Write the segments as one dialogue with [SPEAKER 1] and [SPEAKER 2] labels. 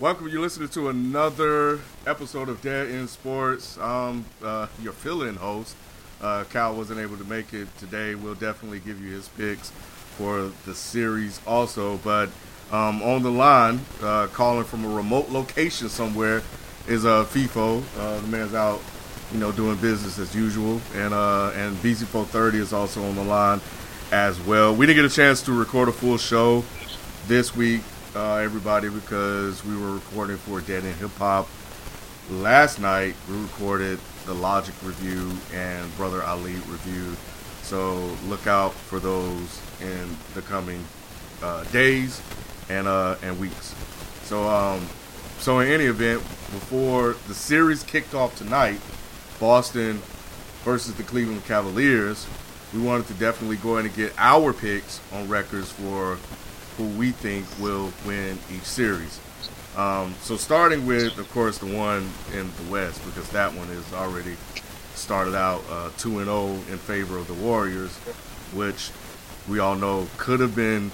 [SPEAKER 1] Welcome. You're listening to another episode of Dead End Sports. Um, uh, your fill-in host, uh, Cal, wasn't able to make it today. We'll definitely give you his picks for the series also. But um, on the line, uh, calling from a remote location somewhere, is uh, FIFO. Uh, the man's out, you know, doing business as usual, and uh, and BC430 is also on the line as well. We didn't get a chance to record a full show this week uh, everybody, because we were recording for Dead End Hip Hop. Last night, we recorded the Logic review and Brother Ali review. So look out for those in the coming uh, days and uh, and weeks. So um, so in any event, before the series kicked off tonight, Boston versus the Cleveland Cavaliers, we wanted to definitely go in and get our picks on records for who we think will win each series. Um, so starting with, of course, the one in the West, because that one is already started out uh, 2 and 0 in favor of the Warriors, which we all know could have been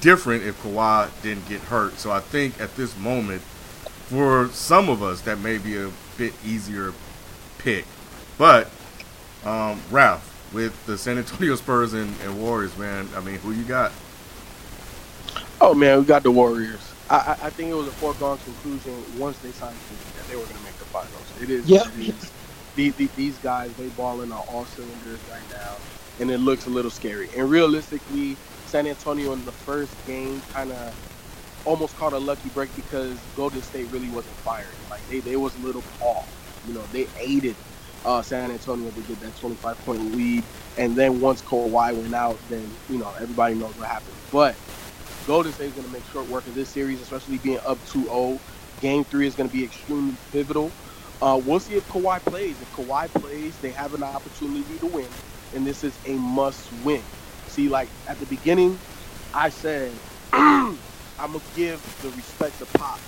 [SPEAKER 1] different if Kawhi didn't get hurt. So I think at this moment, for some of us, that may be a bit easier pick. But um, Ralph, with the San Antonio Spurs and, and Warriors, man, I mean, who you got?
[SPEAKER 2] Oh man, we got the Warriors. I, I think it was a foregone conclusion once they signed the that they were going to make the finals. It is.
[SPEAKER 3] Yep.
[SPEAKER 2] It is. These, these, these guys, they balling on all cylinders right now, and it looks a little scary. And realistically, San Antonio in the first game kind of almost caught a lucky break because Golden State really wasn't firing. Like they, they was a little off. You know, they aided uh, San Antonio to get that 25 point lead, and then once Kawhi went out, then you know everybody knows what happened. But Golden State is going to make short work of this series, especially being up 2-0. Game three is going to be extremely pivotal. Uh, we'll see if Kawhi plays. If Kawhi plays, they have an opportunity to win, and this is a must-win. See, like at the beginning, I said I'm gonna give the respect to Pop,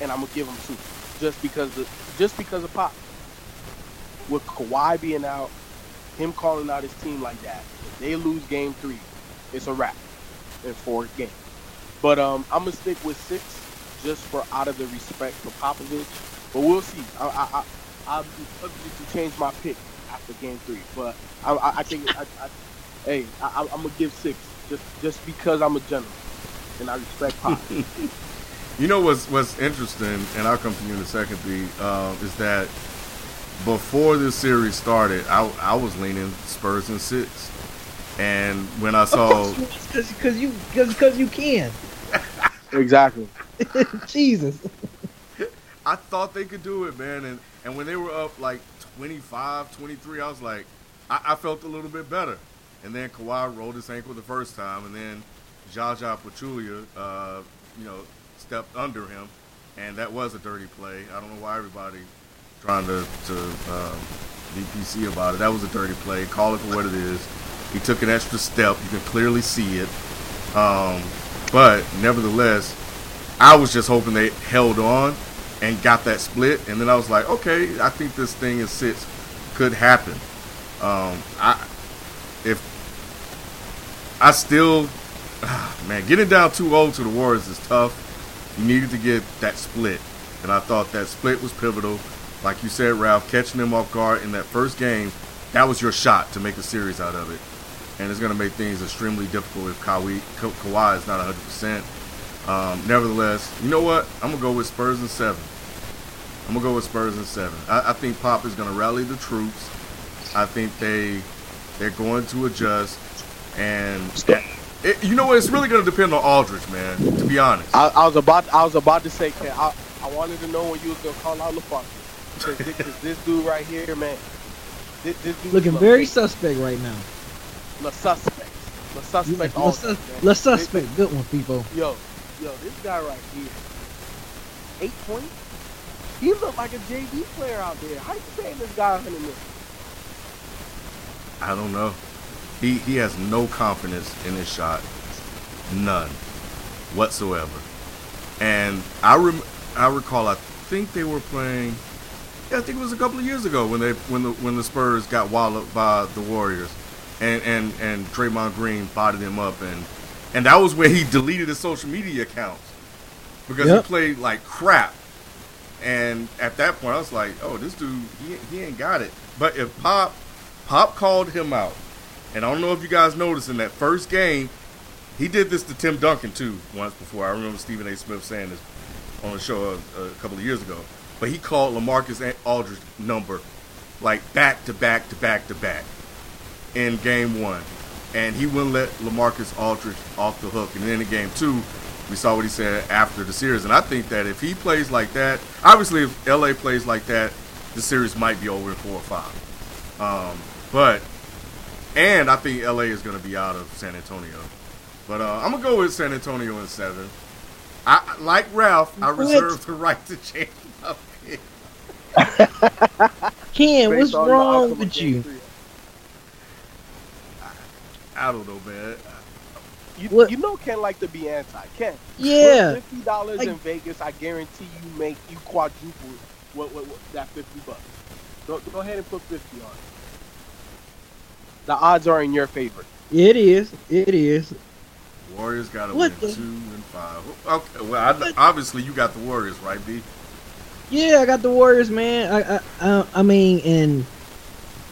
[SPEAKER 2] and I'm gonna give him two, just because just because of Pop. With Kawhi being out, him calling out his team like that, if they lose Game three, it's a wrap in four games. But um, I'm gonna stick with six just for out of the respect for Popovich. But we'll see. I I, I be to change my pick after game three. But I I, I think I, I, hey I, I'm gonna give six just just because I'm a general and I respect Pop.
[SPEAKER 1] You know what's what's interesting, and I'll come to you in a second, B, uh, is that before this series started, I, I was leaning Spurs in six. And when I saw
[SPEAKER 3] because you because you can.
[SPEAKER 2] exactly.
[SPEAKER 3] Jesus.
[SPEAKER 1] I thought they could do it, man. And and when they were up like 25, 23, I was like, I, I felt a little bit better. And then Kawhi rolled his ankle the first time, and then Zaza Pachulia, uh, you know, stepped under him, and that was a dirty play. I don't know why everybody trying to to um, be PC about it. That was a dirty play. Call it for what it is. He took an extra step. You can clearly see it. Um, but nevertheless, I was just hoping they held on and got that split. And then I was like, okay, I think this thing in six could happen. Um, I if I still, man, getting down 2-0 to the Warriors is tough. You needed to get that split, and I thought that split was pivotal. Like you said, Ralph, catching them off guard in that first game, that was your shot to make a series out of it. And it's going to make things extremely difficult if Kawhi, Ka- Kawhi is not 100%. Um, nevertheless, you know what? I'm gonna go with Spurs and seven. I'm gonna go with Spurs and seven. I, I think Pop is gonna rally the troops. I think they they're going to adjust, and it, you know what? It's really gonna depend on Aldridge, man. To be honest,
[SPEAKER 2] I, I was about I was about to say, Ken, I, I wanted to know when you was gonna call out LaFontaine. Because this, 'cause this dude right here, man, this, this dude
[SPEAKER 3] Looking very suspect right now.
[SPEAKER 2] La suspect. La suspect.
[SPEAKER 3] La,
[SPEAKER 2] all
[SPEAKER 3] sus-
[SPEAKER 2] that, man.
[SPEAKER 3] La suspect. Good one, people.
[SPEAKER 2] Yo, yo, this guy right here, eight points. He looked like a JV player out there. How you paying this guy 100 million?
[SPEAKER 1] I don't know. He he has no confidence in his shot, none whatsoever. And I rem- I recall I think they were playing. Yeah, I think it was a couple of years ago when they when the when the Spurs got walloped by the Warriors, and and and Draymond Green bodied him up, and and that was where he deleted his social media accounts because
[SPEAKER 3] Yep.
[SPEAKER 1] he played like crap. And at that point, I was like, "Oh, this dude, he, he ain't got it." But if Pop, Pop called him out, and I don't know if you guys noticed in that first game, he did this to Tim Duncan too once before. I remember Stephen A. Smith saying this on the show a, a couple of years ago. But he called Lamarcus Aldridge number like back to back to back to back in game one, and he wouldn't let Lamarcus Aldridge off the hook. And then in game two, we saw what he said after the series. And I think that if he plays like that, obviously if LA plays like that, the series might be over in four or five. Um, but and I think LA is going to be out of San Antonio. But uh, I'm gonna go with San Antonio in seven. I like Ralph. I reserve the right to change my pick.
[SPEAKER 3] Ken,
[SPEAKER 2] Based
[SPEAKER 3] what's wrong with you?
[SPEAKER 2] three.
[SPEAKER 1] I don't know, man.
[SPEAKER 2] You,
[SPEAKER 3] What-
[SPEAKER 2] you know Ken like to be anti. Ken.
[SPEAKER 3] Yeah.
[SPEAKER 2] Fifty dollars
[SPEAKER 3] Like-
[SPEAKER 2] in Vegas, I guarantee you make you quadruple what, what, what that fifty bucks. Go, go ahead and put fifty on it. The odds are in your favor.
[SPEAKER 3] It is. It is.
[SPEAKER 1] Warriors got to win
[SPEAKER 3] the-
[SPEAKER 1] two and five. Okay, well, I, obviously you got the Warriors, right, B?
[SPEAKER 3] Yeah, I got the Warriors, man. I, I, I, I mean, and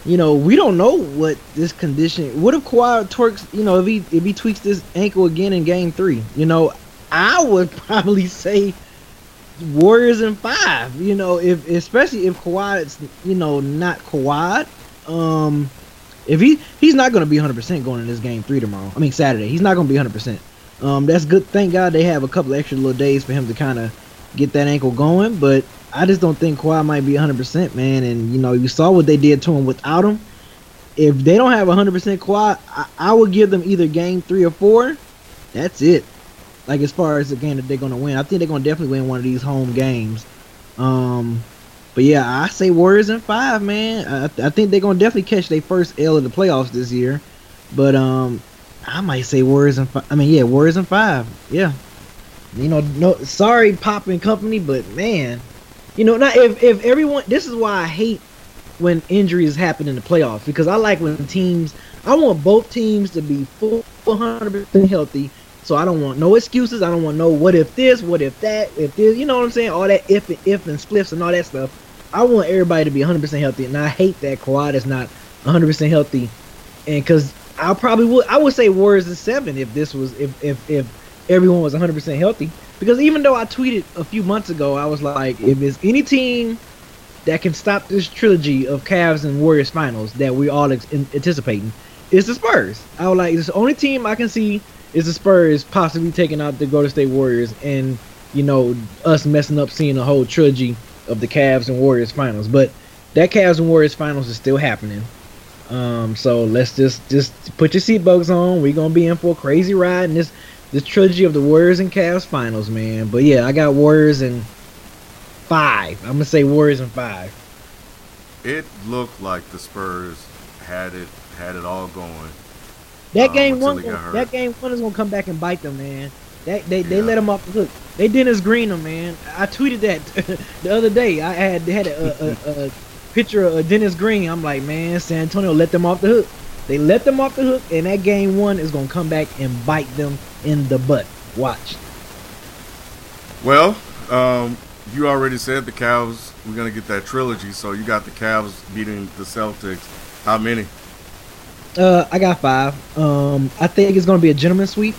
[SPEAKER 3] you know, we don't know what this condition. What if Kawhi twerks? You know, if he if he tweaks this ankle again in Game Three, you know, I would probably say Warriors in five. You know, if especially if Kawhi is you know not Kawhi, um, if he he's not going to be 100 percent going in this Game Three tomorrow. I mean Saturday, he's not going to be 100 percent. Um, that's good. Thank God they have a couple extra little days for him to kind of get that ankle going, but I just don't think Kawhi might be 100%, man. And, you know, you saw what they did to him without him. If they don't have 100% Kawhi, I, I would give them either game three or four. That's it. Like, as far as the game that they're going to win, I think they're going to definitely win one of these home games. Um, but yeah, I say Warriors in five, man. I, I think they're going to definitely catch their first L of the playoffs this year. But um, I might say Warriors in five. I mean, yeah, Warriors in five. Yeah. You know, no, sorry, Pop and company, but man, you know, not if if everyone. This is why I hate when injuries happen in the playoffs because I like when teams. I want both teams to be full 100 percent healthy. So I don't want no excuses. I don't want no what if this, what if that, if this. You know what I'm saying? All that if and if and spliffs and all that stuff. I want everybody to be 100 percent healthy, and I hate that Kawhi is not 100 percent healthy. And because I probably would, I would say Warriors is seven if this was if if if everyone was 100 percent healthy. Because even though I tweeted a few months ago, I was like, if there's any team that can stop this trilogy of Cavs and Warriors finals that we all ex- anticipating, it's the Spurs. I was like, it's the only team I can see is the Spurs possibly taking out the Golden State Warriors, and you know us messing up seeing the whole trilogy of the Cavs and Warriors finals. But that Cavs and Warriors finals is still happening. Um, so let's just just put your seatbelts on. We're gonna be in for a crazy ride in this this trilogy of the Warriors and Cavs finals, man. But yeah, I got Warriors in five. I'm gonna say Warriors in five.
[SPEAKER 1] It looked like the Spurs had it had it all going.
[SPEAKER 3] That
[SPEAKER 1] Um,
[SPEAKER 3] game one,
[SPEAKER 1] he got hurt.
[SPEAKER 3] that game one is gonna come back and bite them, man. That they, they let them off the hook. They Dennis Green them, man. I tweeted that the other day. I had had a, a, a, a picture of Dennis Green. I'm like, man, San Antonio let them off the hook. They let them off the hook, and that game one is gonna come back and bite them in the butt. Watch.
[SPEAKER 1] Well, um, you already said the Cavs. We're gonna get that trilogy, so you got the Cavs beating the Celtics. How many?
[SPEAKER 3] Uh, I got five. Um, I think it's gonna be a gentleman sweep.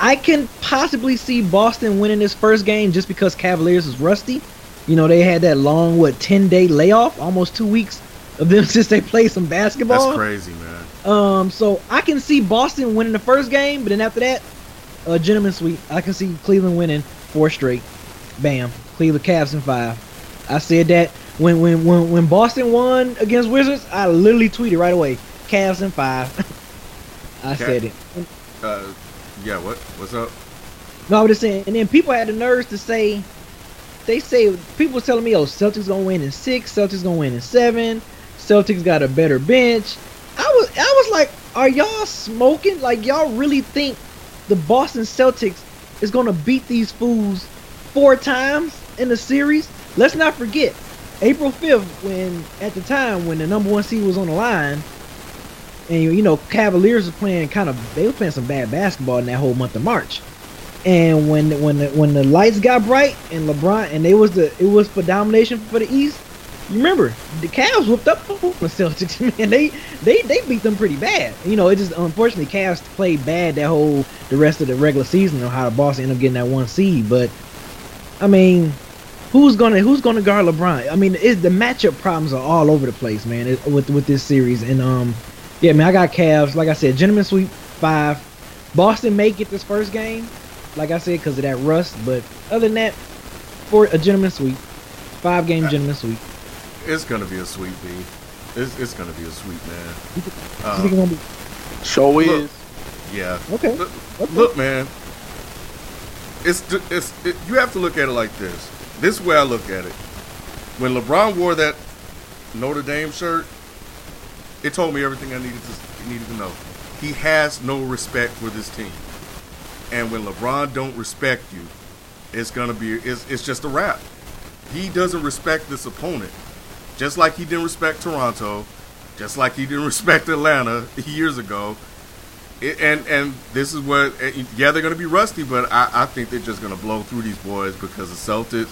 [SPEAKER 3] I can possibly see Boston winning this first game just because Cavaliers is rusty. You know, they had that long, what, 10 day layoff, almost two weeks of them since they played some basketball.
[SPEAKER 1] That's crazy, man.
[SPEAKER 3] Um, so I can see Boston winning the first game, but then after that, a gentleman sweep. I can see Cleveland winning four straight. Bam, Cleveland Cavs in five. I said that when when when when Boston won against Wizards, I literally tweeted right away, Cavs in five. I
[SPEAKER 1] Okay.
[SPEAKER 3] said it.
[SPEAKER 1] Uh, yeah. What? What's up?
[SPEAKER 3] No, I was just saying, and then people had the nerves to say, they say people telling me, oh, Celtics gonna win in six, Celtics gonna win in seven, Celtics got a better bench. I was, I was like, are y'all smoking? Like y'all really think the Boston Celtics is gonna beat these fools four times in the series? Let's not forget, April fifth, when at the time when the number one seed was on the line, and you know Cavaliers was playing kind of, they were playing some bad basketball in that whole month of March. And when when the, when the lights got bright and LeBron and they was the it was for domination for the East. Remember the Cavs whooped up on the Celtics, man. They they they beat them pretty bad. You know, it just unfortunately Cavs played bad that whole the rest of the regular season on how the Boston ended up getting that one seed. But I mean, who's gonna who's gonna guard LeBron? I mean, it's the matchup problems are all over the place, man, it, with with this series. And um, yeah, man, I got Cavs. Like I said, gentlemen sweep five. Boston may get this first game, like I said, because of that rust. But other than that, for a gentleman sweep, five game gentleman sweep.
[SPEAKER 1] It's gonna be a sweep, B. It's, it's gonna be a sweet man.
[SPEAKER 3] You think it's
[SPEAKER 1] Um,
[SPEAKER 3] gonna be
[SPEAKER 2] Show
[SPEAKER 1] Look.
[SPEAKER 2] is.
[SPEAKER 1] yeah.
[SPEAKER 3] okay?
[SPEAKER 1] Look,
[SPEAKER 3] okay.
[SPEAKER 1] look, man. It's it's it, you have to look at it like this. This is where I look at it. When LeBron wore that Notre Dame shirt, it told me everything I needed to needed to know. He has no respect for this team, and when LeBron don't respect you, it's gonna be it's, it's just a wrap. He doesn't respect this opponent, just like he didn't respect Toronto, just like he didn't respect Atlanta years ago. It, and and this is what eh, yeah they're going to be rusty, but I, I think they're just going to blow through these boys because the Celtics,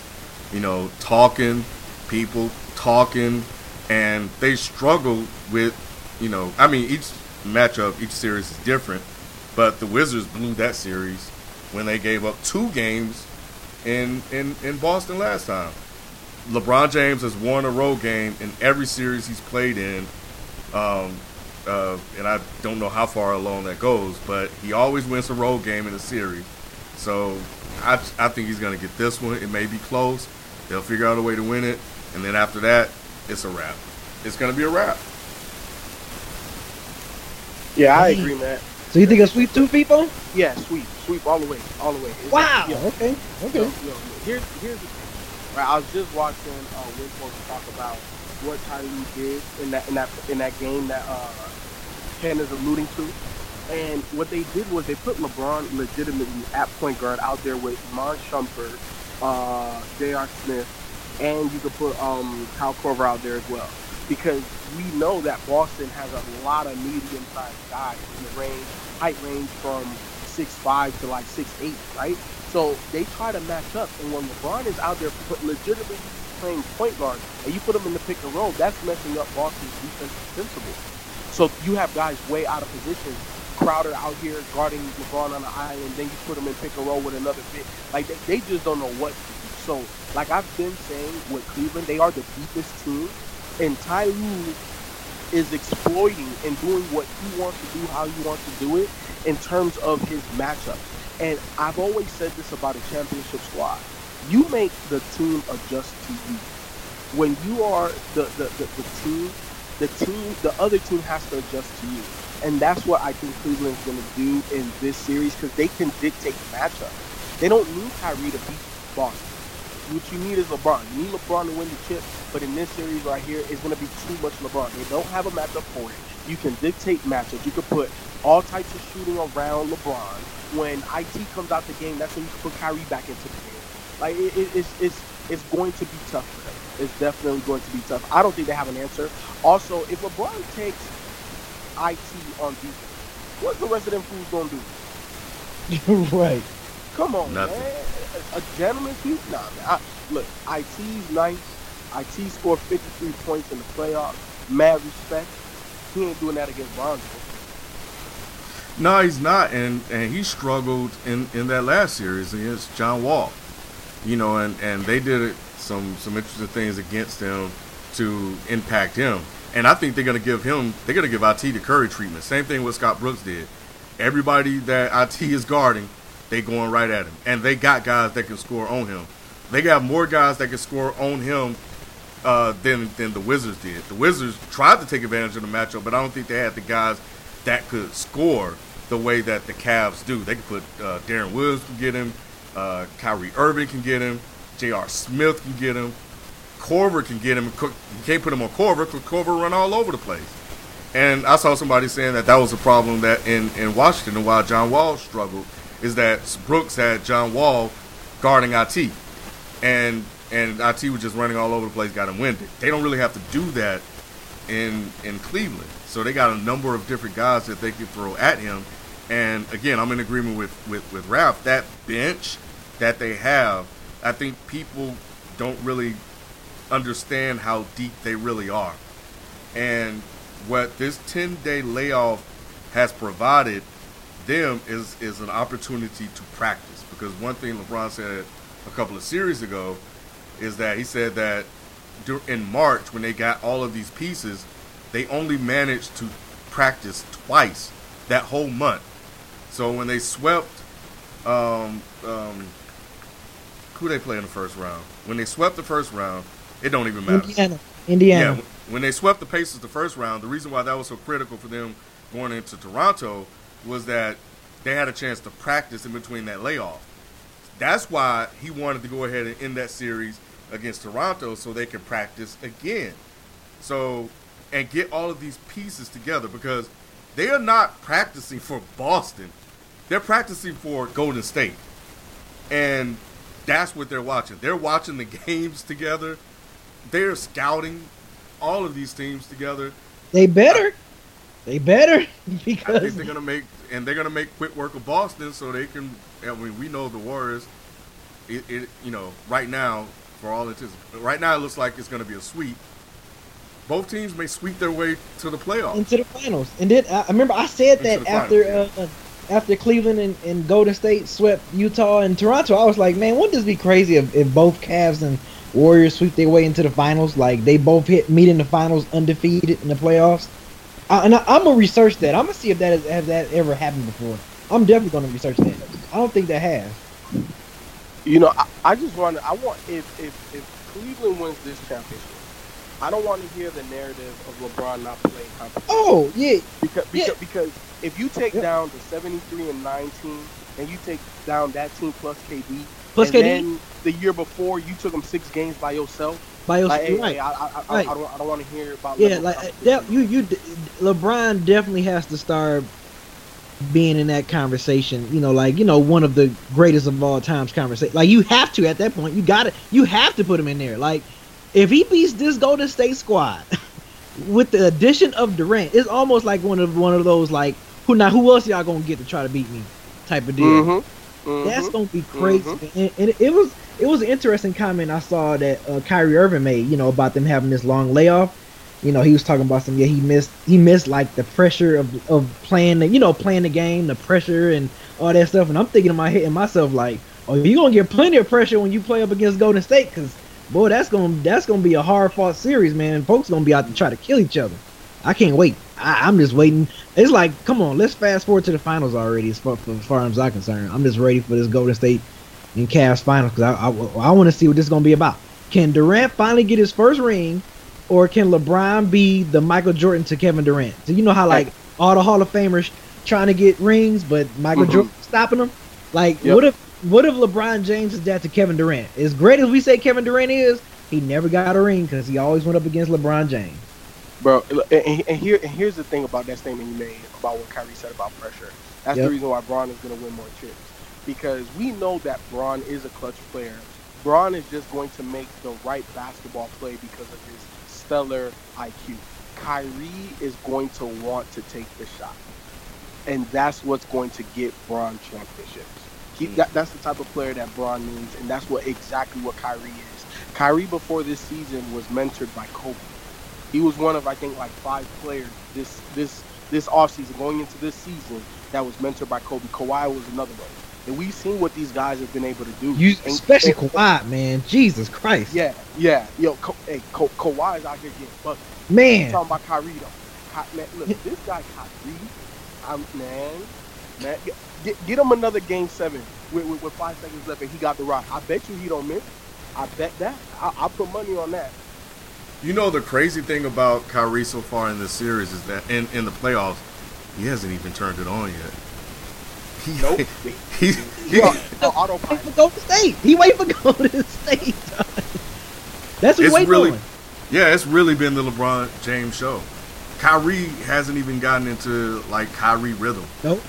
[SPEAKER 1] you know, talking, people talking, and they struggle with, you know, I mean each matchup, each series is different, but the Wizards blew that series when they gave up two games in in in Boston last time. LeBron James has won a road game in every series he's played in. Um, uh, and I don't know how far along that goes, but he always wins a road game in a series. So I, I think he's going to get this one. It may be close. They'll figure out a way to win it. And then after that, it's a wrap. It's going to be a wrap.
[SPEAKER 2] Yeah, I agree, man.
[SPEAKER 3] So you think a sweep two people?
[SPEAKER 2] Yeah, sweep, sweep all the way, all the way. It's-
[SPEAKER 3] Wow.
[SPEAKER 2] yo,
[SPEAKER 3] Okay. Okay.
[SPEAKER 2] yo, yo, here's here's the thing. Right, I was just watching uh, Windhorst talk about what Ty Lue did in that in that in that game that uh, Ken is alluding to, and what they did was they put LeBron legitimately at point guard out there with Iman Shumpert, uh, J.R. Smith, and you could put um, Kyle Korver out there as well, because we know that Boston has a lot of medium-sized guys in the range, height range from six five to like six eight, right? So they try to match up, and when LeBron is out there legitimately playing point guard, and you put him in the pick and roll, that's messing up Boston's defensive principle. So you have guys way out of position. Crowder out here guarding LeBron on the island, then you put him in pick and roll with another bit. Like they, they just don't know what to do. So, like I've been saying with Cleveland, they are the deepest team, and Ty Lue is exploiting and doing what he wants to do, how he wants to do it, in terms of his matchups. And I've always said this about a championship squad. You make the team adjust to you. When you are the, the, the, the team, the team, the other team has to adjust to you. And that's what I think Cleveland's going to do in this series because they can dictate the matchup. They don't need Kyrie to beat Boston. What you need is LeBron. You need LeBron to win the chip, but in this series right here, it's going to be too much LeBron. They don't have a matchup for it. You can dictate matchups. You can put all types of shooting around LeBron. When IT comes out the game, that's when you can put Kyrie back into the game. Like it, it, it's it's it's going to be tough for them. It's definitely going to be tough. I don't think they have an answer. Also, if LeBron takes IT on defense, what's the rest of them fools gonna do?
[SPEAKER 3] right.
[SPEAKER 2] Come on,
[SPEAKER 1] Nothing.
[SPEAKER 2] man. A, a gentleman sweep? Nah, man. I, look, IT's nice. IT scored 53 points in the playoffs. Mad respect. He ain't doing that against Lonzo.
[SPEAKER 1] No, he's not, and and he struggled in in that last series against John Wall. You know, and and they did some some interesting things against him to impact him. And I think they're gonna give him they're gonna give IT the Curry treatment. Same thing what Scott Brooks did. Everybody that IT is guarding, they going right at him, and they got guys that can score on him. They got more guys that can score on him uh, than than the Wizards did. The Wizards tried to take advantage of the matchup, but I don't think they had the guys that could score the way that the Cavs do. They could put uh, Deron Williams can get him, uh, Kyrie Irving can get him, J.R. Smith can get him, Korver can get him. You can't put him on Korver because Korver run all over the place. And I saw somebody saying that that was a problem that in, in Washington and while John Wall struggled is that Brooks had John Wall guarding IT, and and IT was just running all over the place, got him winded. They don't really have to do that in in Cleveland, so they got a number of different guys that they can throw at him. And again, I'm in agreement with with with Ralph. That bench that they have, I think people don't really understand how deep they really are. And what this 10 day layoff has provided them is, is an opportunity to practice. Because one thing LeBron said a couple of series ago is that he said that in March, when they got all of these pieces, they only managed to practice twice that whole month. So when they swept, um, um, who they play in the first round? When they swept the first round, it don't even matter.
[SPEAKER 3] Indiana. Indiana.
[SPEAKER 1] Yeah, when they swept the Pacers the first round, the reason why that was so critical for them going into Toronto was that they had a chance to practice in between that layoff. That's why he wanted to go ahead and end that series against Toronto so they can practice again. So, and get all of these pieces together because they are not practicing for Boston. They're practicing for Golden State. And that's what they're watching. They're watching the games together. They're scouting all of these teams together.
[SPEAKER 3] They better. They better because
[SPEAKER 1] I think they're gonna make and they're gonna make quick work of Boston so they can. I mean, we know the Warriors. It, it you know right now for all it is right now it looks like it's gonna be a sweep. Both teams may sweep their way to the playoffs
[SPEAKER 3] into the finals. And then I remember I said that after finals, uh, after Cleveland and, and, Golden State swept Utah and Toronto, I was like, man, wouldn't this be crazy if, if both Cavs and Warriors sweep their way into the finals? Like they both hit meet in the finals undefeated in the playoffs. I, and I, am gonna research that. I'm gonna see if that has, has that ever happened before. I'm definitely gonna research that. I don't think that has.
[SPEAKER 2] You know, I, I just want I want if if if Cleveland wins this championship, I don't want to hear the narrative of LeBron not playing competition.
[SPEAKER 3] Oh yeah,
[SPEAKER 2] because because,
[SPEAKER 3] yeah.
[SPEAKER 2] because if you take yeah. down the 73 and 19, and you take down that team plus KD,
[SPEAKER 3] plus
[SPEAKER 2] and
[SPEAKER 3] KD,
[SPEAKER 2] then the year before you took them six games by yourself.
[SPEAKER 3] By yourself,
[SPEAKER 2] like, hey,
[SPEAKER 3] right?
[SPEAKER 2] Hey, I, I,
[SPEAKER 3] right.
[SPEAKER 2] I, don't, I don't want to hear about.
[SPEAKER 3] Yeah, like eh, that, you, you, LeBron definitely has to start being in that conversation. You know, like you know, one of the greatest of all times conversation. Like you have to at that point. You got to, you have to put him in there. Like if he beats this Golden State squad with the addition of Durant, it's almost like one of one of those like who now who else y'all gonna get to try to beat me type of deal.
[SPEAKER 2] Mm-hmm. Mm-hmm.
[SPEAKER 3] That's gonna be crazy. Mm-hmm. And, and, it was it was an interesting comment I saw that uh, Kyrie Irving made. You know about them having this long layoff. You know he was talking about some yeah he missed he missed like the pressure of of playing the you know playing the game the pressure and all that stuff. And I'm thinking in my head and myself like oh you gonna get plenty of pressure when you play up against Golden State because boy that's gonna that's gonna be a hard fought series man. Folks gonna be out to try to kill each other. I can't wait. I, am just waiting. It's like, come on, let's fast forward to the finals already. As far, as far as I'm concerned, I'm just ready for this Golden State and Cavs finals because I, I, I want to see what this is gonna be about. Can Durant finally get his first ring, or can LeBron be the Michael Jordan to Kevin Durant? So you know how like all the Hall of Famers trying to get rings, but Michael mm-hmm. Jordan stopping them. Like, yep. what if what if LeBron James is that to Kevin Durant? As great as we say Kevin Durant is, he never got a ring because he always went up against LeBron James.
[SPEAKER 2] Bro, and, and, here and here's the thing about that statement you made about what Kyrie said about pressure. That's yep. the reason why Bron is going to win more chips because we know that Bron is a clutch player. Bron is just going to make the right basketball play because of his stellar IQ. Kyrie is going to want to take the shot, and that's what's going to get Bron championships. He, that, that's the type of player that Bron needs, and that's what exactly what Kyrie is. Kyrie before this season was mentored by Kobe he was one of I think like five players this this this offseason going into this season that was mentored by Kobe. Kawhi was another one. And we've seen what these guys have been able to do.
[SPEAKER 3] You,
[SPEAKER 2] And-
[SPEAKER 3] especially
[SPEAKER 2] and-
[SPEAKER 3] Kawhi, man. Jesus Christ.
[SPEAKER 2] Yeah, yeah. Yo, Ka- hey, Ka- Kawhi's out here getting buckets.
[SPEAKER 3] Man.
[SPEAKER 2] talking about Kyrie though. Ky- man, look, this guy Kyrie, I'm man, man, get, get, get him another game seven with, with, with five seconds left, and he got the rock. I bet you he don't miss. I bet that. I, I'll put money on that.
[SPEAKER 1] You know the crazy thing about Kyrie so far in this series is that in, in the playoffs, he hasn't even turned it on yet. He,
[SPEAKER 2] Nope.
[SPEAKER 1] he, he,
[SPEAKER 2] Yo, the
[SPEAKER 3] Wait
[SPEAKER 2] autopilot.
[SPEAKER 3] for Golden State. He wait for Golden State. That's what he
[SPEAKER 1] it's really,
[SPEAKER 3] on.
[SPEAKER 1] yeah, it's really been the LeBron James show. Kyrie hasn't even gotten into like Kyrie rhythm.
[SPEAKER 3] Nope.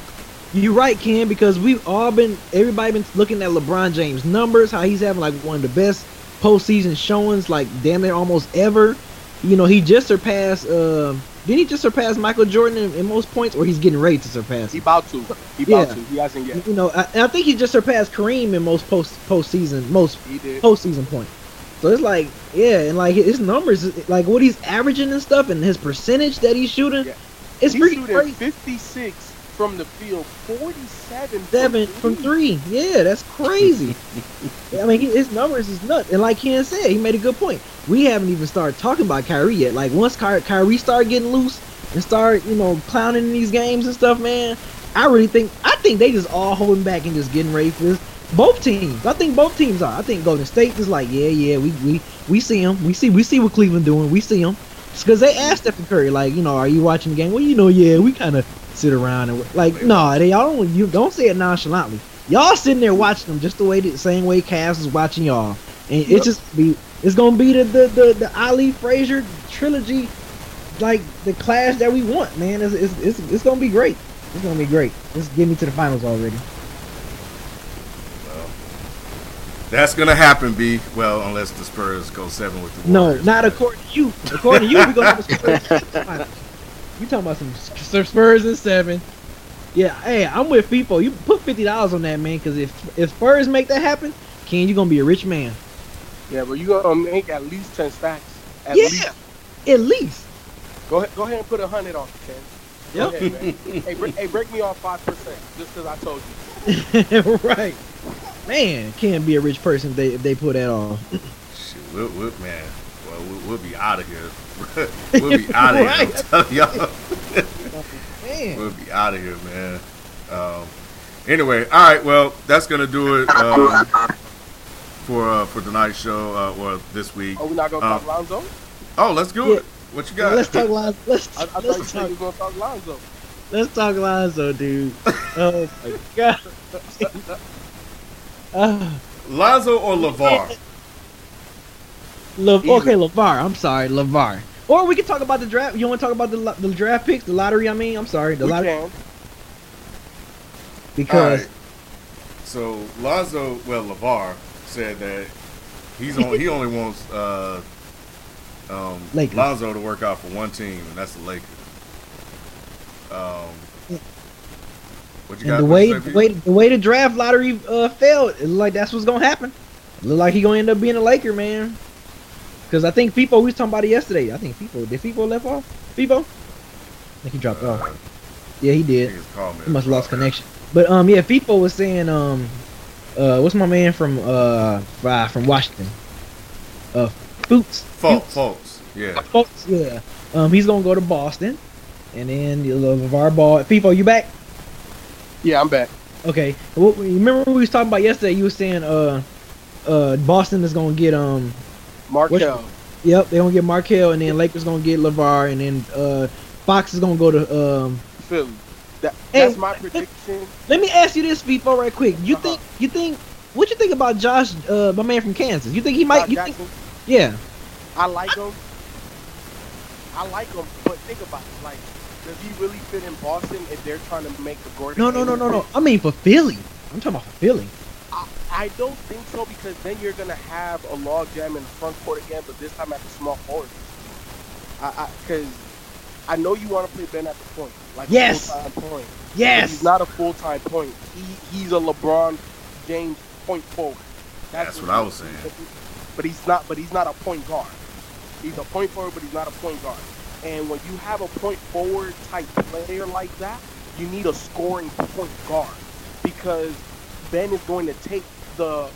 [SPEAKER 3] You're right, Ken, because we've all been everybody been looking at LeBron James numbers, how he's having like one of the best postseason showings, like damn near almost ever. You know, he just surpassed. Uh, did he just surpass Michael Jordan in, in most points, or he's getting ready to surpass?
[SPEAKER 2] He about to. He
[SPEAKER 3] Yeah.
[SPEAKER 2] about to. He hasn't yet.
[SPEAKER 3] You know, I, I think he just surpassed Kareem in most post postseason, most postseason points. So it's like, yeah, and like his numbers, like what he's averaging and stuff, and his percentage that he's shooting,
[SPEAKER 2] Yeah.
[SPEAKER 3] it's
[SPEAKER 2] He's
[SPEAKER 3] pretty
[SPEAKER 2] shooting
[SPEAKER 3] crazy.
[SPEAKER 2] 56 from the field, 47
[SPEAKER 3] seven from three. Yeah, that's crazy. I mean, his numbers is nuts. And like Ken said, he made a good point. We haven't even started talking about Kyrie yet. Like once Ky- Kyrie start getting loose and start, you know, clowning in these games and stuff, man, I really think I think they just all holding back and just getting ready for this. Both teams. I think both teams are. I think Golden State is like, yeah, yeah, we we we see them. We see we see what Cleveland doing. We see them. Because they asked Stephen Curry, like, you know, are you watching the game? Well, you know, yeah, we kind of sit around and like, no, they y'all don't you don't say it nonchalantly. Y'all sitting there watching them just the way the same way Cavs is watching y'all, and it's just be it's gonna be the the the, the Ali Frazier trilogy, like the clash that we want, man. It's, it's it's it's gonna be great. It's gonna be great. Just get me to the finals already.
[SPEAKER 1] That's gonna happen, B. Well, unless the Spurs go seven with the
[SPEAKER 3] No, not according to you. According to you, we're gonna have a Spurs. finals. you talking about some Spurs and seven? Yeah, hey, I'm with FIFO. You put fifty dollars on that, man, because if if Spurs make that happen, Ken, you gonna be a rich man.
[SPEAKER 2] Yeah, but you gonna make at least 10 stacks. At
[SPEAKER 3] yeah,
[SPEAKER 2] least.
[SPEAKER 3] at least.
[SPEAKER 2] Go ahead, go ahead and put a hundred on, Ken. Go
[SPEAKER 3] Yep.
[SPEAKER 2] ahead, hey, break, hey, break me off five percent, just because I told you.
[SPEAKER 3] right. Man, can't be a rich person if they if they put that on.
[SPEAKER 1] Shit, we'll, we'll, man, well, we'll, we'll be out of here. we'll be out of
[SPEAKER 3] Right.
[SPEAKER 1] here. I'm telling y'all.
[SPEAKER 3] Man.
[SPEAKER 1] We'll be out of here, man. Um, anyway, all right. Well, that's gonna do it um, for uh, for tonight's show uh, or this week.
[SPEAKER 2] Are we not gonna
[SPEAKER 1] Uh,
[SPEAKER 2] talk Lonzo?
[SPEAKER 1] Oh, let's do
[SPEAKER 3] Yeah.
[SPEAKER 1] it. What you got?
[SPEAKER 3] Let's talk Lonzo. Let's,
[SPEAKER 2] I, I
[SPEAKER 3] let's, talk,
[SPEAKER 2] you gonna talk Lonzo.
[SPEAKER 3] let's talk Lonzo, dude. Oh my god. uh,
[SPEAKER 1] Lonzo or LaVar?
[SPEAKER 3] Le- okay, LaVar. I'm sorry, LaVar. Or we can talk about the draft. You want to talk about the the draft picks, the lottery? I mean, I'm sorry, the
[SPEAKER 2] We
[SPEAKER 3] lottery
[SPEAKER 2] can.
[SPEAKER 3] because
[SPEAKER 1] Alright. So Lonzo, well, LaVar said that he's on. he only wants uh, um,
[SPEAKER 3] Lakers.
[SPEAKER 1] Lonzo to work out for one team, and that's the Lakers. Um, what you got?
[SPEAKER 3] the way
[SPEAKER 1] say,
[SPEAKER 3] the way the way the draft lottery uh, failed, like that's what's gonna happen. Look like he gonna end up being a Laker, man. Because I think people we was talking about it yesterday. I think people did people left off. People, I think he dropped
[SPEAKER 1] Uh,
[SPEAKER 3] off. Yeah, he did.
[SPEAKER 1] niggas call me
[SPEAKER 3] He must have lost connection. But um, yeah, people was saying um, uh, what's my man from uh from Washington? Uh, Fultz.
[SPEAKER 1] Folks, folks, yeah.
[SPEAKER 3] Fultz, yeah. Um, he's gonna go to Boston, and then the LaVar Ball. People, you back?
[SPEAKER 2] Yeah, I'm back.
[SPEAKER 3] Okay. Well, remember we was talking about yesterday? You were saying uh, uh, Boston is gonna get um,
[SPEAKER 2] Markelle.
[SPEAKER 3] yep, they gonna get Markelle, and then Lakers gonna get LaVar, and then uh, Fox is gonna go to um.
[SPEAKER 2] Philly. That,
[SPEAKER 3] Hey,
[SPEAKER 2] that's my prediction.
[SPEAKER 3] Let me ask you this, Vivo, right quick. You
[SPEAKER 2] Uh-huh.
[SPEAKER 3] think you think what you think about Josh, uh, my man from Kansas? You think he might? You think, yeah.
[SPEAKER 2] I like him. I like him, but think about it. Like, does he really fit in Boston if they're trying to make the Gordon?
[SPEAKER 3] No, no, no, no, no. I mean for Philly. I'm talking about for Philly.
[SPEAKER 2] I, I don't think so because then you're gonna have a log jam in the front court again, but this time at the small forward. I, because I, know you want to play Ben at the point, like
[SPEAKER 3] Yes.
[SPEAKER 2] full-time point. But
[SPEAKER 3] Yes.
[SPEAKER 2] he's not a full time point. He he's a LeBron James point forward.
[SPEAKER 1] That's what
[SPEAKER 2] he
[SPEAKER 1] I was saying.
[SPEAKER 2] But he's not. But he's not a point guard. He's a point forward, but he's not a point guard. And when you have a point forward type player like that, you need a scoring point guard because Ben is going to take the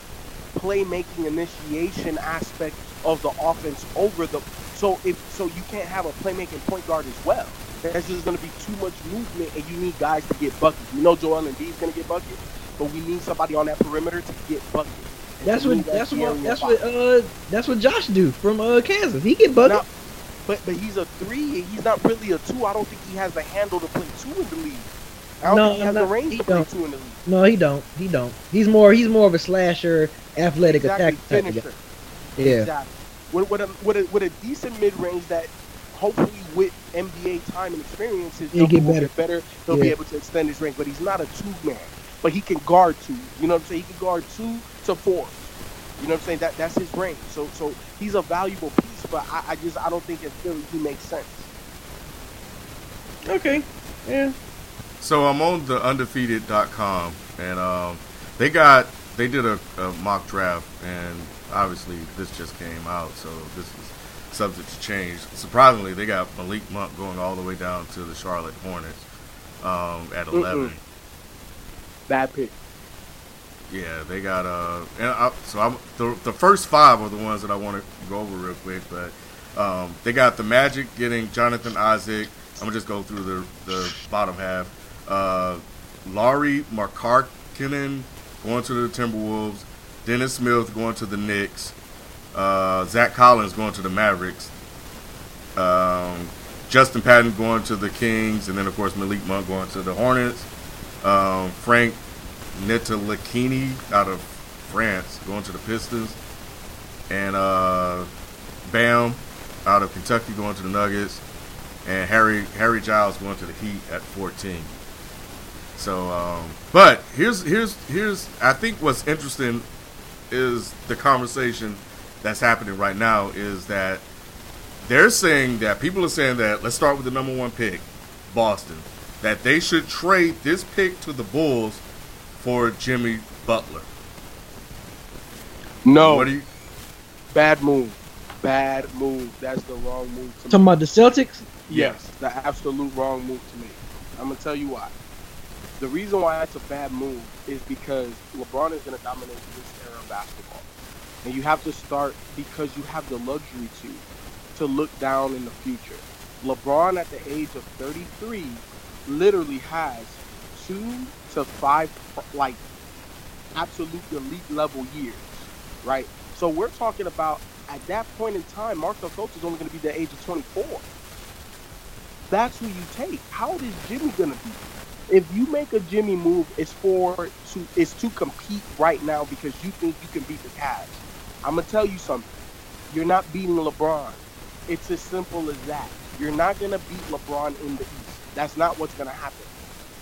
[SPEAKER 2] playmaking initiation aspect of the offense over the so if so you can't have a playmaking point guard as well. That's just going to be too much movement, and you need guys to get buckets. You know Joel Embiid is going to get buckets, but we need somebody on that perimeter to get buckets. And
[SPEAKER 3] That's what that's what that's what uh that's what Josh do from uh Kansas. He get bucket.
[SPEAKER 2] Now, but but he's a three. He's not really a two. I don't think he has the handle to play two in the league. I don't
[SPEAKER 3] No,
[SPEAKER 2] think he has
[SPEAKER 3] no,
[SPEAKER 2] the range
[SPEAKER 3] he
[SPEAKER 2] to play
[SPEAKER 3] don't.
[SPEAKER 2] in the league.
[SPEAKER 3] No, he don't. He don't. He's more he's more of a slasher, athletic
[SPEAKER 2] exactly,
[SPEAKER 3] attack type
[SPEAKER 2] finisher.
[SPEAKER 3] guy. Yeah.
[SPEAKER 2] Exactly. With, with, a, with, a, with a decent mid range that hopefully with NBA time and experience,
[SPEAKER 3] He'll get better.
[SPEAKER 2] get better. He'll be able to extend his range, but he's not a two man. But he can guard two. You know what I'm saying? He can guard two to four. You know what I'm saying? That that's his range. So so he's a valuable piece, but I, I just I don't think in Philly he makes sense.
[SPEAKER 3] Okay. Yeah.
[SPEAKER 1] So I'm on the undefeated.com and um, they got they did a, a mock draft and obviously this just came out so this is subject to change. Surprisingly, they got Malik Monk going all the way down to the Charlotte Hornets um, at 11.
[SPEAKER 2] Bad pick.
[SPEAKER 1] Yeah, they got uh, and I, so I'm the the first five are the ones that I want to go over real quick, but um, they got the Magic getting Jonathan Isaac. I'm gonna just go through the the bottom half. Uh, Lauri Markkanen going to the Timberwolves. Dennis Smith going to the Knicks. Uh, Zach Collins going to the Mavericks. Um, Justin Patton going to the Kings, and then of course Malik Monk going to the Hornets. Um, Frank Ntilikina out of France going to the Pistons, and uh, Bam out of Kentucky going to the Nuggets, and Harry Harry Giles going to the Heat at 14. So, um, but here's here's here's I think what's interesting is the conversation that's happening right now is that they're saying that people are saying that let's start with the number one pick, Boston, that they should trade this pick to the Bulls for Jimmy Butler.
[SPEAKER 2] No,
[SPEAKER 1] What do you?
[SPEAKER 2] bad move. Bad move. That's the wrong move to
[SPEAKER 3] Talking
[SPEAKER 2] me.
[SPEAKER 3] about the Celtics?
[SPEAKER 2] Yes, the absolute wrong move to me. I'm gonna tell you why. The reason why that's a bad move is because LeBron is gonna dominate this era of basketball, and you have to start because you have the luxury to to look down in the future. LeBron at the age of 33 literally has two to five like absolute elite level years, right? So we're talking about at that point in time, Markelle Fultz is only going to be the age of 24. That's who you take. How old is Jimmy going to be? If you make a Jimmy move, it's for to it's to compete right now because you think you can beat the Cavs. I'm gonna tell you something. You're not beating LeBron. It's as simple as that. You're not gonna beat LeBron in the East. That's not what's gonna happen.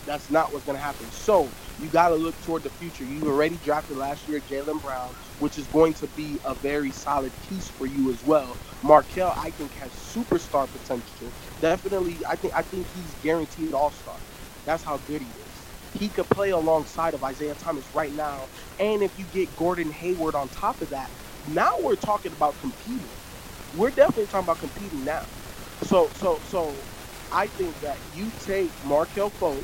[SPEAKER 2] That's not what's gonna happen. So you gotta look toward the future. You already drafted last year Jaylen Brown, which is going to be a very solid piece for you as well. Markelle, I think, has superstar potential. Definitely, I think I think he's guaranteed all star. That's how good he is. He could play alongside of Isaiah Thomas right now. And if you get Gordon Hayward on top of that, now we're talking about competing. We're definitely talking about competing now. So so so I think that you take Markelle Fultz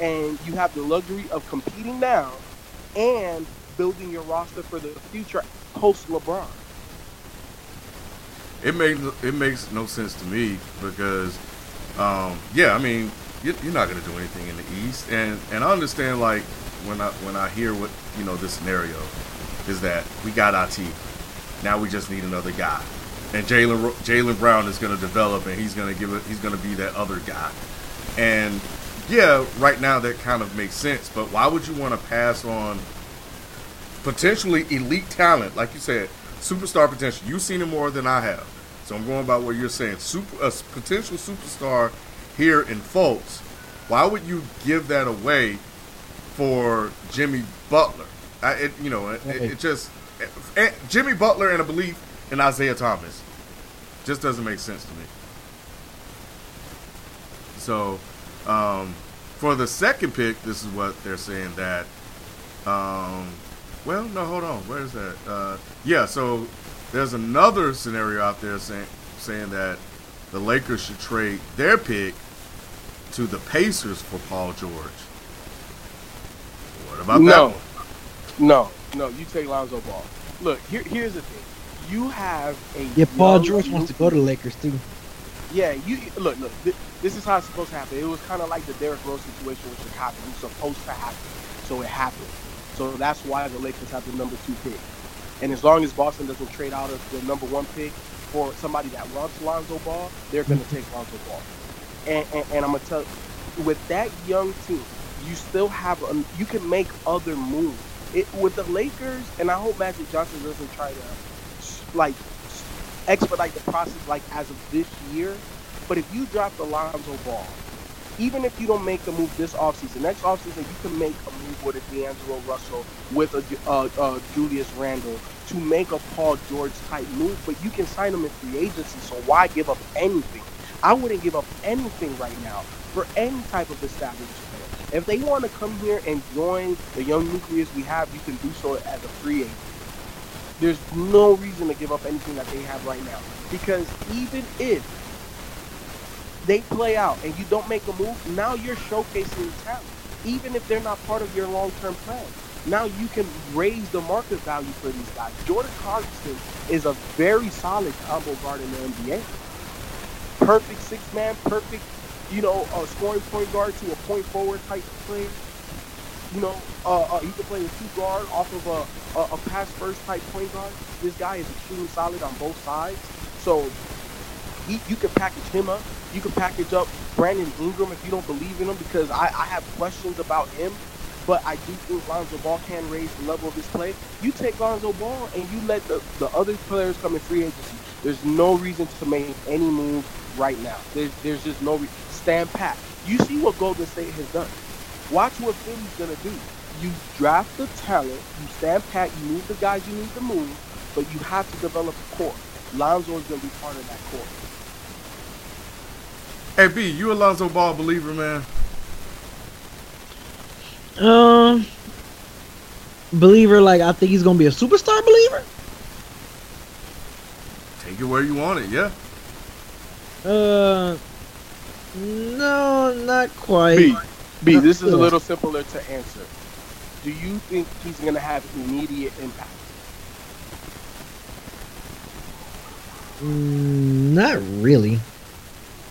[SPEAKER 2] and you have the luxury of competing now and building your roster for the future post LeBron.
[SPEAKER 1] It makes it makes no sense to me because, um, yeah, I mean, you- you're not going to do anything in the East, and and I understand like when I when I hear what you know this scenario is that we got team, now we just need another guy, and Jaylen Jaylen Brown is going to develop, and he's going to give it, he's going to be that other guy, and yeah, right now that kind of makes sense, but why would you want to pass on potentially elite talent, like you said, superstar potential. You've seen it more than I have, so I'm going about what you're saying. Super, a potential superstar here in Fultz. Why would you give that away for Jimmy Butler? I, it, you know, it, it, it just eh, Jimmy Butler and a belief in Isaiah Thomas just doesn't make sense to me. So, um, for the second pick, this is what they're saying that um, well, no, hold on. Where is that? Uh, yeah, so there's another scenario out there saying saying that the Lakers should trade their pick to the Pacers for Paul George. What about
[SPEAKER 2] no,
[SPEAKER 1] that?
[SPEAKER 2] no, no. You take Lonzo Ball. Look, here, here's the thing. You have a
[SPEAKER 3] Yeah, Paul
[SPEAKER 2] young
[SPEAKER 3] George wants to go to the Lakers too.
[SPEAKER 2] Yeah, you look, look. Th- this is how it's supposed to happen. It was kind of like the Derrick Rose situation with Chicago. It was supposed to happen, so it happened. So that's why the Lakers have the number two pick. And as long as Boston doesn't trade out of the number one pick for somebody that wants Lonzo Ball, they're going to take Lonzo Ball. And, and, and I'm gonna tell, you, with that young team, you still have a, you can make other moves. It with the Lakers, and I hope Magic Johnson doesn't try to like expedite the process like as of this year. But if you drop the Lonzo Ball, even if you don't make the move this offseason, next offseason you can make a move with a D'Angelo Russell, with a uh, uh, Julius Randle to make a Paul George type move, but you can sign them in free agency. So why give up anything? I wouldn't give up anything right now for any type of established player. If they want to come here and join the young nucleus we have, you can do so as a free agent. There's no reason to give up anything that they have right now. Because even if they play out and you don't make a move, now you're showcasing talent. Even if they're not part of your long-term plan. Now you can raise the market value for these guys. Jordan Clarkson is a very solid combo guard in the NBA. Perfect six-man, perfect, you know, uh, scoring point guard to a point forward type player. You know, uh, uh, he can play a two guard off of a, a, a pass first type point guard. This guy is extremely solid on both sides. So he, you can package him up. You can package up Brandon Ingram if you don't believe in him because I, I have questions about him. But I do think Lonzo Ball can raise the level of his play. You take Lonzo Ball and you let the, the other players come in free agency. There's no reason to make any move right now. There's there's just no reason. Stand pat. You see what Golden State has done. Watch what Philly's gonna do. You draft the talent, you stand pat, you move the guys you need to move, but you have to develop a core. Lonzo is gonna be part of that core.
[SPEAKER 1] Hey B, you a Lonzo Ball believer, man?
[SPEAKER 3] Um, believer, like I think he's gonna be a superstar believer.
[SPEAKER 1] Take it where you want it, yeah.
[SPEAKER 3] Uh, no, not quite.
[SPEAKER 2] B, B, this is a little simpler to answer. Do you think he's gonna have immediate impact?
[SPEAKER 3] Mm, not really.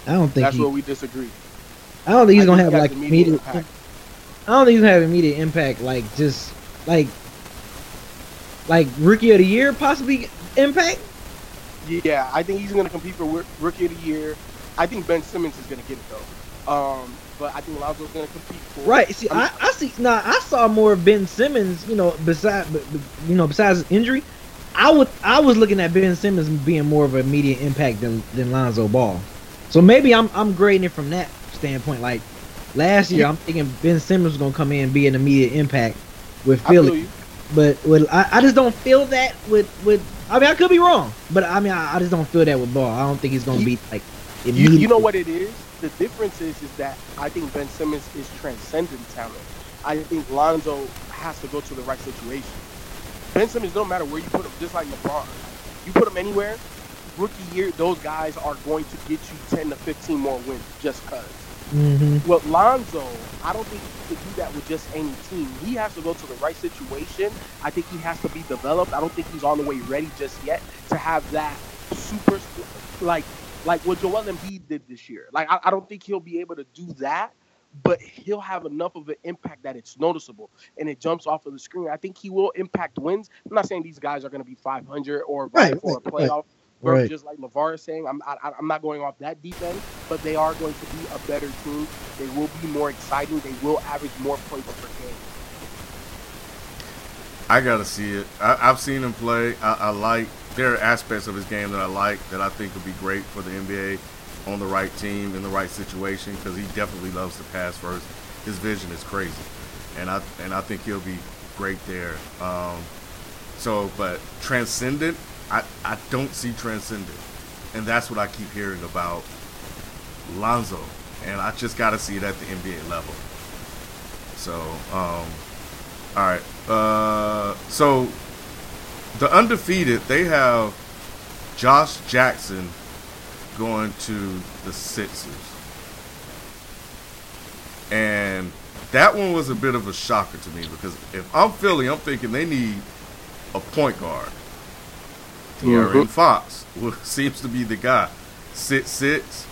[SPEAKER 3] I don't think
[SPEAKER 2] That's
[SPEAKER 3] he,
[SPEAKER 2] where we disagree.
[SPEAKER 3] I don't think he's
[SPEAKER 2] I
[SPEAKER 3] gonna
[SPEAKER 2] think
[SPEAKER 3] have like
[SPEAKER 2] has
[SPEAKER 3] immediate.
[SPEAKER 2] impact.
[SPEAKER 3] I don't think he's gonna have immediate impact. Like just like like rookie of the year possibly impact.
[SPEAKER 2] Yeah, I think he's gonna compete for rookie of the year. I think Ben Simmons is gonna get it though. Um, but I think Lonzo's gonna compete for
[SPEAKER 3] Right. See, I, I see. Nah, I saw more of Ben Simmons. You know, besides you know besides his injury, I would I was looking at Ben Simmons being more of a immediate impact than than Lonzo Ball. So maybe I'm I'm grading it from that standpoint. Like last year, I'm thinking Ben Simmons was gonna come in and be an immediate impact with Philly. But with, I, I just don't feel that with with. I mean, I could be wrong, but I mean, I, I just don't feel that with Ball. I don't think he's gonna
[SPEAKER 2] You-
[SPEAKER 3] be like
[SPEAKER 2] You, you know what it is? The difference is is that I think Ben Simmons is transcendent talent. I think Lonzo has to go to the right situation. Ben Simmons don't matter where you put him, just like LeBron. You put him anywhere, rookie year, those guys are going to get you 10 to 15 more wins just cause.
[SPEAKER 3] hmm
[SPEAKER 2] Well, Lonzo, I don't think he could do that with just any team. He has to go to the right situation. I think he has to be developed. I don't think he's on the way ready just yet to have that super, like, like what Joel Embiid did this year. Like, I, I don't think he'll be able to do that, but he'll have enough of an impact that it's noticeable and it jumps off of the screen. I think he will impact wins. I'm not saying these guys are going to be 500 or
[SPEAKER 3] Right,
[SPEAKER 2] for a
[SPEAKER 3] playoff, right.
[SPEAKER 2] Playoff.
[SPEAKER 3] Right.
[SPEAKER 2] just like LaVar is saying, I'm I, I'm not going off that deep end, but they are going to be a better team. They will be more exciting. They will average more points per game.
[SPEAKER 1] I gotta see it. I, I've seen him play. I, I like there are aspects of his game that I like that I think would be great for the NBA on the right team in the right situation because he definitely loves to pass first. His vision is crazy, and I and I think he'll be great there. Um, so, but transcendent, I I don't see transcendent, and that's what I keep hearing about Lonzo, and I just gotta see it at the NBA level. So, um, all right. Uh, so the undefeated, they have Josh Jackson going to the Sixers. and that one was a bit of a shocker to me because if I'm Philly, I'm thinking they need a point guard. De'Aaron
[SPEAKER 2] Mhm.
[SPEAKER 1] Fox seems to be the guy. Six six,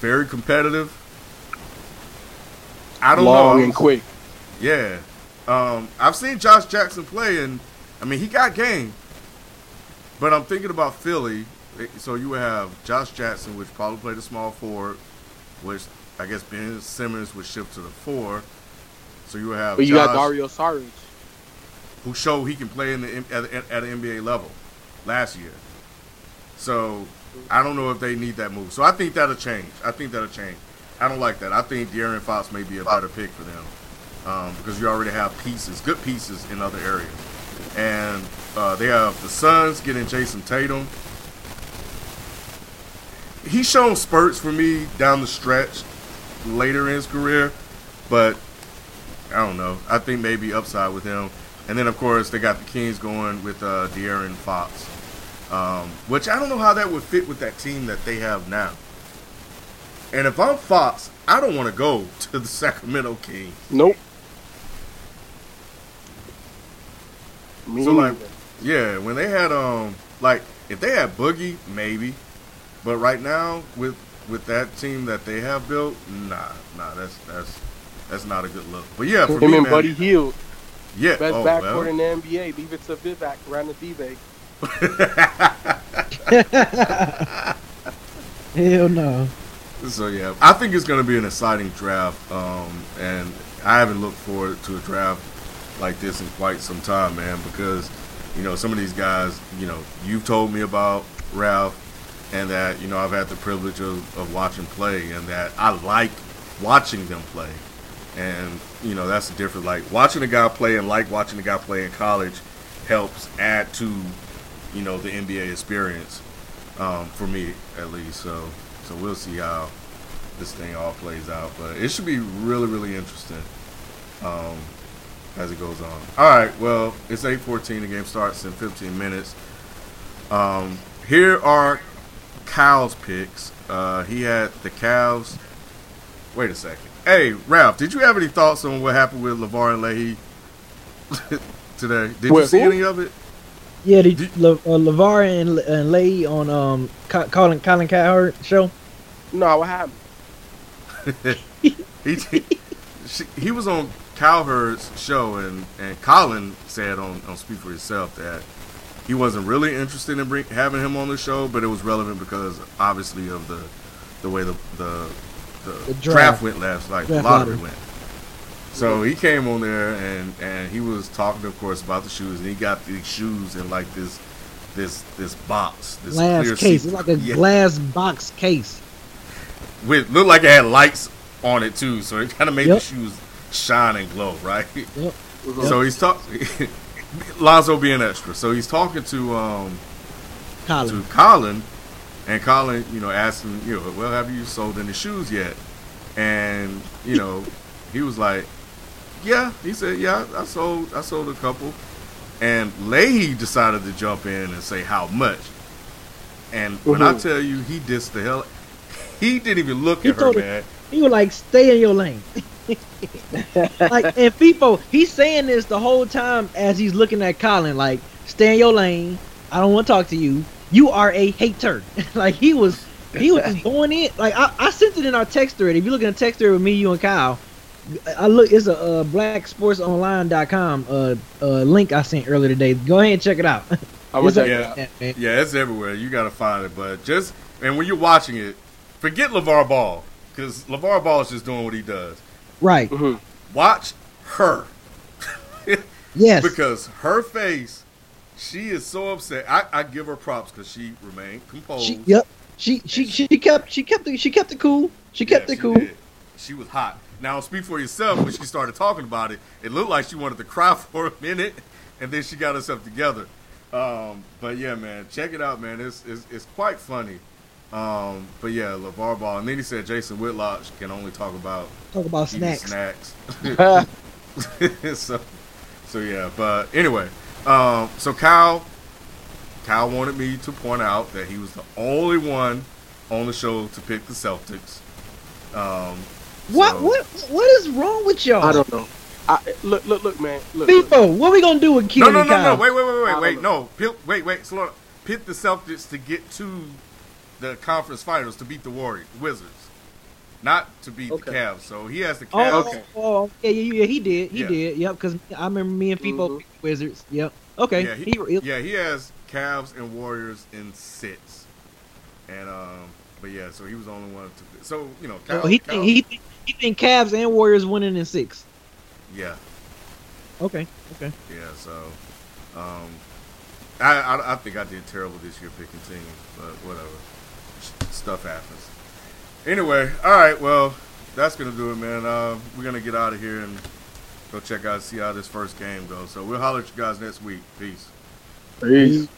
[SPEAKER 1] very competitive. I don't
[SPEAKER 2] Long
[SPEAKER 1] know.
[SPEAKER 2] and quick.
[SPEAKER 1] Yeah. Um, I've seen Josh Jackson play, and I mean, he got game. But I'm thinking about Philly. So you would have Josh Jackson, which probably played a small forward, which I guess Ben Simmons would shift to the four. So you would have
[SPEAKER 2] But you
[SPEAKER 1] Josh,
[SPEAKER 2] got Dario Saric.
[SPEAKER 1] who showed he can play in the at, at, at an NBA level last year. So I don't know if they need that move. So I think that'll change. I think that'll change. I don't like that. I think De'Aaron Fox may be a better pick for them um, because you already have pieces, good pieces in other areas. And uh, they have the Suns getting Jayson Tatum. He's shown spurts for me down the stretch later in his career, but I don't know. I think maybe upside with him. And then, of course, they got the Kings going with uh, De'Aaron Fox, um, which I don't know how that would fit with that team that they have now. And if I'm Fox, I don't want to go to the Sacramento Kings.
[SPEAKER 2] Nope. Me
[SPEAKER 1] So, like, yeah, when they had um, like if they had Boogie, maybe, but right now with with that team that they have built, nah, nah, that's that's that's not a good look. But yeah, for
[SPEAKER 2] him
[SPEAKER 1] me,
[SPEAKER 2] and
[SPEAKER 1] man,
[SPEAKER 2] Buddy Hield,
[SPEAKER 1] yeah,
[SPEAKER 2] best
[SPEAKER 1] oh,
[SPEAKER 2] backcourt
[SPEAKER 1] well.
[SPEAKER 2] in the NBA. Leave it to Vivek, Ranadivé.
[SPEAKER 3] Hell no.
[SPEAKER 1] So yeah, I think it's going to be an exciting draft, um, and I haven't looked forward to a draft like this in quite some time, man. Because you know some of these guys, you know, you've told me about Ralph, and that you know I've had the privilege of, of watching play, and that I like watching them play, and you know that's the difference. Like watching a guy play and like watching a guy play in college helps add to you know the NBA experience um, for me at least. So so we'll see how this thing all plays out, but it should be really really interesting um, as it goes on. All right, well it's 8:14. The game starts in 15 minutes. Um, here are Kyle's picks. Uh, he had the Cavs. Wait a second. Hey, Ralph, did you have any thoughts on what happened with LaVar and Leahy today? Did you see
[SPEAKER 2] who?
[SPEAKER 1] any of it?
[SPEAKER 3] Yeah, the
[SPEAKER 1] Did-
[SPEAKER 3] Le, uh, LaVar and, and Lay on um Colin Colin Cowherd show.
[SPEAKER 2] No, what happened?
[SPEAKER 1] he he, she, he was on Cowherd's show, and, and Colin said on, on Speak for Yourself that he wasn't really interested in bring, having him on the show, but it was relevant because obviously of the the way the the, the,
[SPEAKER 3] The
[SPEAKER 1] draft.
[SPEAKER 3] draft.
[SPEAKER 1] went last night, the
[SPEAKER 3] Draft
[SPEAKER 1] lottery
[SPEAKER 3] lottery.
[SPEAKER 1] went. So he came on there and, and he was talking, of course, about the shoes, and he got these shoes in like this this this box, this
[SPEAKER 3] Glass
[SPEAKER 1] clear
[SPEAKER 3] case. like a
[SPEAKER 1] Yeah.
[SPEAKER 3] glass box case.
[SPEAKER 1] with looked like it had lights on it too, so it kind of made
[SPEAKER 3] Yep.
[SPEAKER 1] the shoes shine and glow, right?
[SPEAKER 3] Yep.
[SPEAKER 1] So he's talking, Lonzo being extra. So he's talking to um
[SPEAKER 3] Colin.
[SPEAKER 1] to Colin, and Colin, you know, asked him, you know, well, have you sold any shoes yet? And you know, he was like, yeah. He said, yeah, I sold, I sold a couple. And Leahy decided to jump in and say how much. And when I tell you, he dissed the hell. He didn't even look
[SPEAKER 3] He
[SPEAKER 1] at her,
[SPEAKER 3] told her-
[SPEAKER 1] man.
[SPEAKER 3] He was like, "Stay in your lane." like, and people, he's saying this the whole time as he's looking at Colin, like, "Stay in your lane. I don't want to talk to you. You are a hater." like he was, he was just going in. Like I, I sent it in our text thread. If you look in the text thread with me, you and Kyle, I look. It's a uh, blacksportsonline.com uh, uh link I sent earlier today. Go ahead and check it out.
[SPEAKER 2] I'm check
[SPEAKER 3] a-
[SPEAKER 2] it
[SPEAKER 1] Yeah.
[SPEAKER 2] out.
[SPEAKER 3] Yeah, man.
[SPEAKER 1] Yeah, it's everywhere. You got to find it. But just, and when you're watching it, forget LaVar Ball. Because LaVar Ball is just doing what he does.
[SPEAKER 3] Right.
[SPEAKER 2] Mhm.
[SPEAKER 1] Watch her.
[SPEAKER 3] Yes.
[SPEAKER 1] because her face, she is so upset. I, I give her props because she remained composed.
[SPEAKER 3] She, yep. She she she kept she kept it she kept it cool. She kept
[SPEAKER 1] Yeah,
[SPEAKER 3] it cool.
[SPEAKER 1] did. She was hot. Now, speak for yourself. When she started talking about it, it looked like she wanted to cry for a minute, and then she got herself together. Um, but yeah, man, check it out, man. It's it's, it's quite funny. Um, but yeah, LaVar Ball, and then he said Jason Whitlock can only talk about
[SPEAKER 3] Talk about snacks.
[SPEAKER 1] snacks. so, so yeah. But anyway, um, so Kyle, Kyle wanted me to point out that he was the only one on the show to pick the Celtics. Um,
[SPEAKER 3] What
[SPEAKER 1] So-
[SPEAKER 3] what what is wrong with y'all?
[SPEAKER 2] I don't know. I, look, look, look, man. Look, look.
[SPEAKER 3] FIFO, what we gonna do with
[SPEAKER 1] No, no, no,
[SPEAKER 3] Kyle?
[SPEAKER 1] no. Wait, wait, wait, wait, wait. No, Pit, wait, wait. Slow down. Pit the Celtics to get to the conference finals to beat the Warriors, Wizards, not to beat
[SPEAKER 2] Okay.
[SPEAKER 1] the Cavs. So he has the
[SPEAKER 3] Oh,
[SPEAKER 1] Cavs.
[SPEAKER 2] Okay.
[SPEAKER 3] oh, yeah, yeah, yeah, he did, he
[SPEAKER 1] Yeah.
[SPEAKER 3] did. Yep, because I remember me and FIFO
[SPEAKER 2] Mhm.
[SPEAKER 3] Wizards. Yep. Okay.
[SPEAKER 1] Yeah, he,
[SPEAKER 3] he, he-
[SPEAKER 1] yeah, he has Cavs and Warriors in six, and um, but yeah, so he was the only one to. So you know, Cal,
[SPEAKER 3] oh, he
[SPEAKER 1] Cal-
[SPEAKER 3] think he think he think Cavs and Warriors winning in six.
[SPEAKER 1] yeah,
[SPEAKER 3] Okay. Okay.
[SPEAKER 1] yeah. So, um, I, I I think I did terrible this year picking teams, but whatever, stuff happens. Anyway, all right, well, that's gonna do it, man. Um, we're gonna get out of here and go check out see how this first game goes. So we'll holler at you guys next week. Peace.
[SPEAKER 2] Peace.